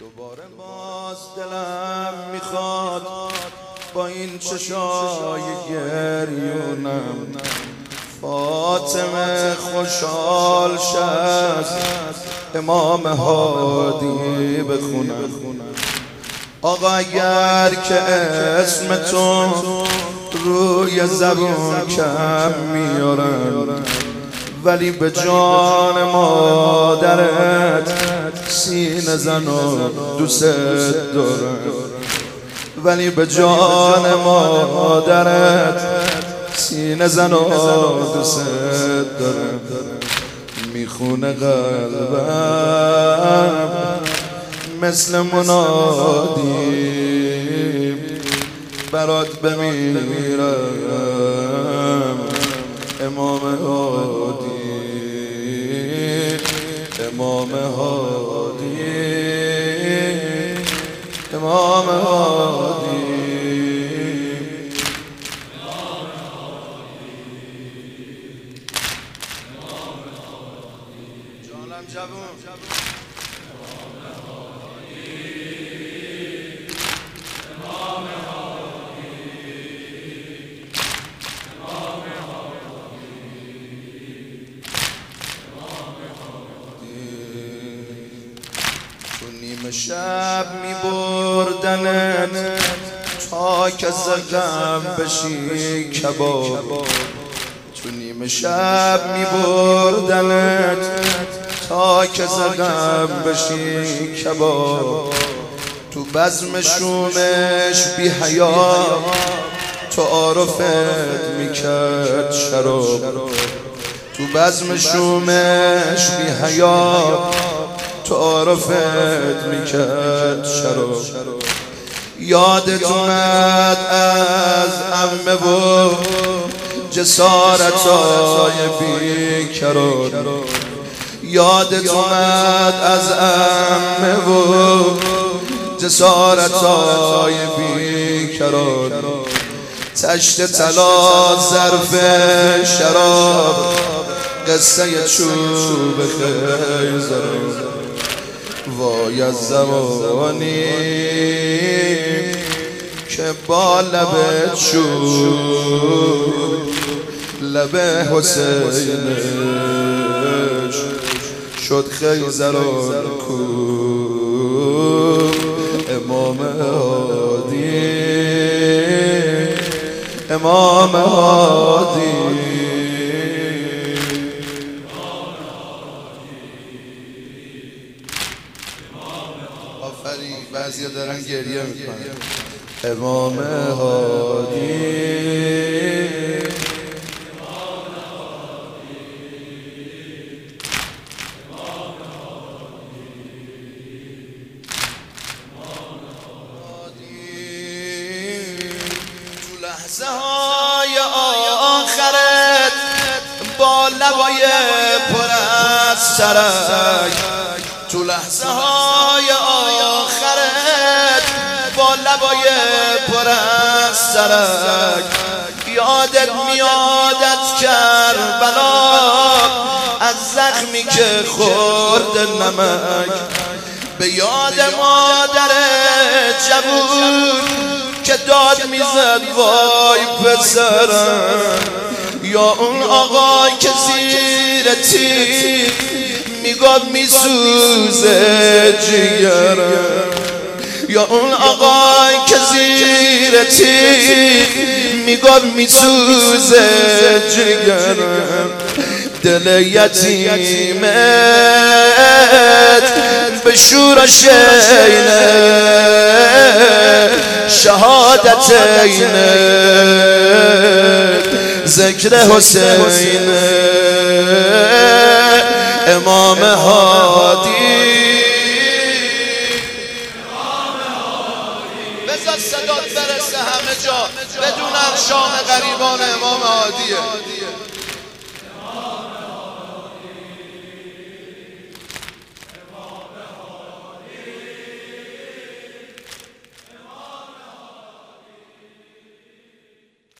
دوباره باز دلم می‌خواد با این چشای گریونم. فاطمه خوشحال شد. امام هادی بخونم. آقا اگر که اسم تو روی زبون کم میارم ولی به جان مادرت سینه زن و دوست دارم. ولی به جان مادرت سینه زن و دوست دارم. می‌خونه قلبم مثل منادی برات بمیرم. امام هادی. امام هادی. امام هادی. جوون شب می بردنت تا که زغم بشی کباب. تو نیمه شب می بردنت تا که زغم بشی کباب. تو بزم شومش بی حیا تو عارفت می‌کرد شراب. تو بزم شومش بی حیا تو عارفت می‌کرد شراب. یادت اومد از امه و جسارتای بی کرار یادت اومد از امه و جسارتای بی کرار تشت طلا ظرف شراب قصه چوب خیزر وای از زمانی که با لب لب حسینش شد خیزران کو امام هادی امام هادی. بعضی دارن گریه می‌کنن. امام هادی آخرت با لبای پر از سرک. تو لحظه های از سرک. یادت میادت کربلا از زخمی که خورد نمک. به یاد مادر جوون که داد می‌زد وای پسرم. یا اون آقای که زیر تیر می‌گفت میسوزه جیگرم یا اون آقای که زیر تیر می‌گفت میسوزه جیگرم دل یتیمت به شور شینه. شهادت اینه. ذکر حسین امام صدات برسه همه جا بدونم شام غریبان امام هادیه